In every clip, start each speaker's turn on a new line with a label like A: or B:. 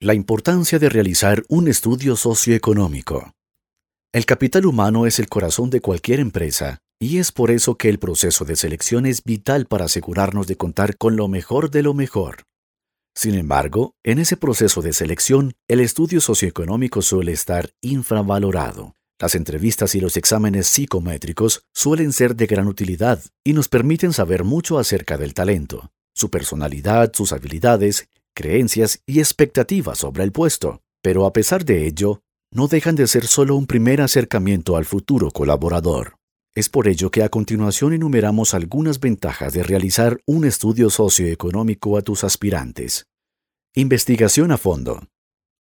A: La importancia de realizar un estudio socioeconómico. El capital humano es el corazón de cualquier empresa y es por eso que el proceso de selección es vital para asegurarnos de contar con lo mejor de lo mejor. Sin embargo, en ese proceso de selección, el estudio socioeconómico suele estar infravalorado. Las entrevistas y los exámenes psicométricos suelen ser de gran utilidad y nos permiten saber mucho acerca del talento, su personalidad, sus habilidades, creencias y expectativas sobre el puesto. Pero a pesar de ello, no dejan de ser solo un primer acercamiento al futuro colaborador. Es por ello que a continuación enumeramos algunas ventajas de realizar un estudio socioeconómico a tus aspirantes. Investigación a fondo.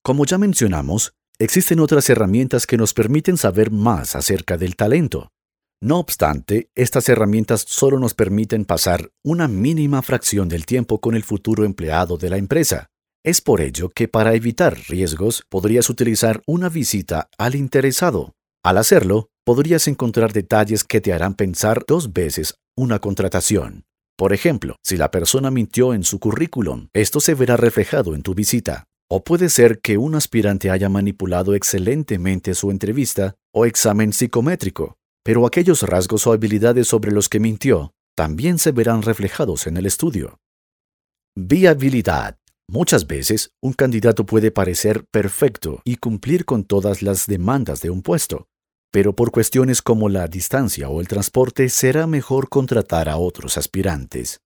A: Como ya mencionamos, existen otras herramientas que nos permiten saber más acerca del talento. No obstante, estas herramientas solo nos permiten pasar una mínima fracción del tiempo con el futuro empleado de la empresa. Es por ello que para evitar riesgos podrías utilizar una visita al interesado. Al hacerlo, podrías encontrar detalles que te harán pensar dos veces una contratación. Por ejemplo, si la persona mintió en su currículum, esto se verá reflejado en tu visita. O puede ser que un aspirante haya manipulado excelentemente su entrevista o examen psicométrico, pero aquellos rasgos o habilidades sobre los que mintió también se verán reflejados en el estudio. Viabilidad. Muchas veces, un candidato puede parecer perfecto y cumplir con todas las demandas de un puesto, pero por cuestiones como la distancia o el transporte será mejor contratar a otros aspirantes.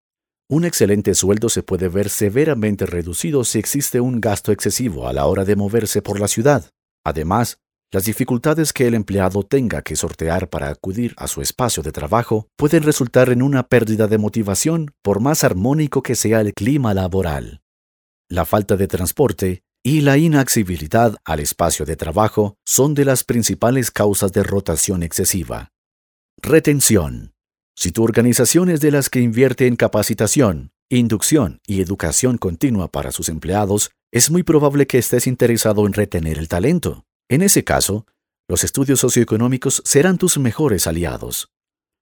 A: Un excelente sueldo se puede ver severamente reducido si existe un gasto excesivo a la hora de moverse por la ciudad. Además, las dificultades que el empleado tenga que sortear para acudir a su espacio de trabajo pueden resultar en una pérdida de motivación por más armónico que sea el clima laboral la falta de transporte y la inaccesibilidad al espacio de trabajo son de las principales causas de rotación excesiva. Retención. Si tu organización es de las que invierte en capacitación, inducción y educación continua para sus empleados, es muy probable que estés interesado en retener el talento. En ese caso, los estudios socioeconómicos serán tus mejores aliados.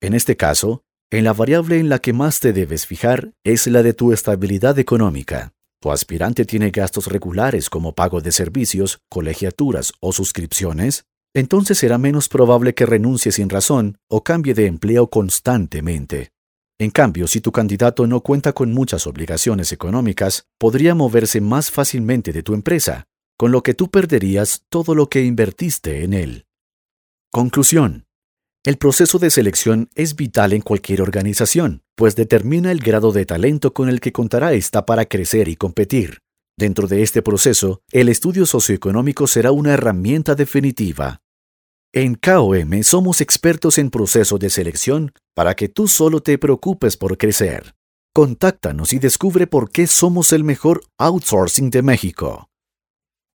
A: En este caso, en la variable en la que más te debes fijar es la de tu estabilidad económica. ¿Tu aspirante tiene gastos regulares como pago de servicios, colegiaturas o suscripciones? Entonces será menos probable que renuncie sin razón o cambie de empleo constantemente. En cambio, si tu candidato no cuenta con muchas obligaciones económicas, podría moverse más fácilmente de tu empresa, con lo que tú perderías todo lo que invertiste en él. Conclusión. El proceso de selección es vital en cualquier organización, pues determina el grado de talento con el que contará esta para crecer y competir. Dentro de este proceso, el estudio socioeconómico será una herramienta definitiva. En KOM somos expertos en proceso de selección para que tú solo te preocupes por crecer. Contáctanos y descubre por qué somos el mejor outsourcing de México.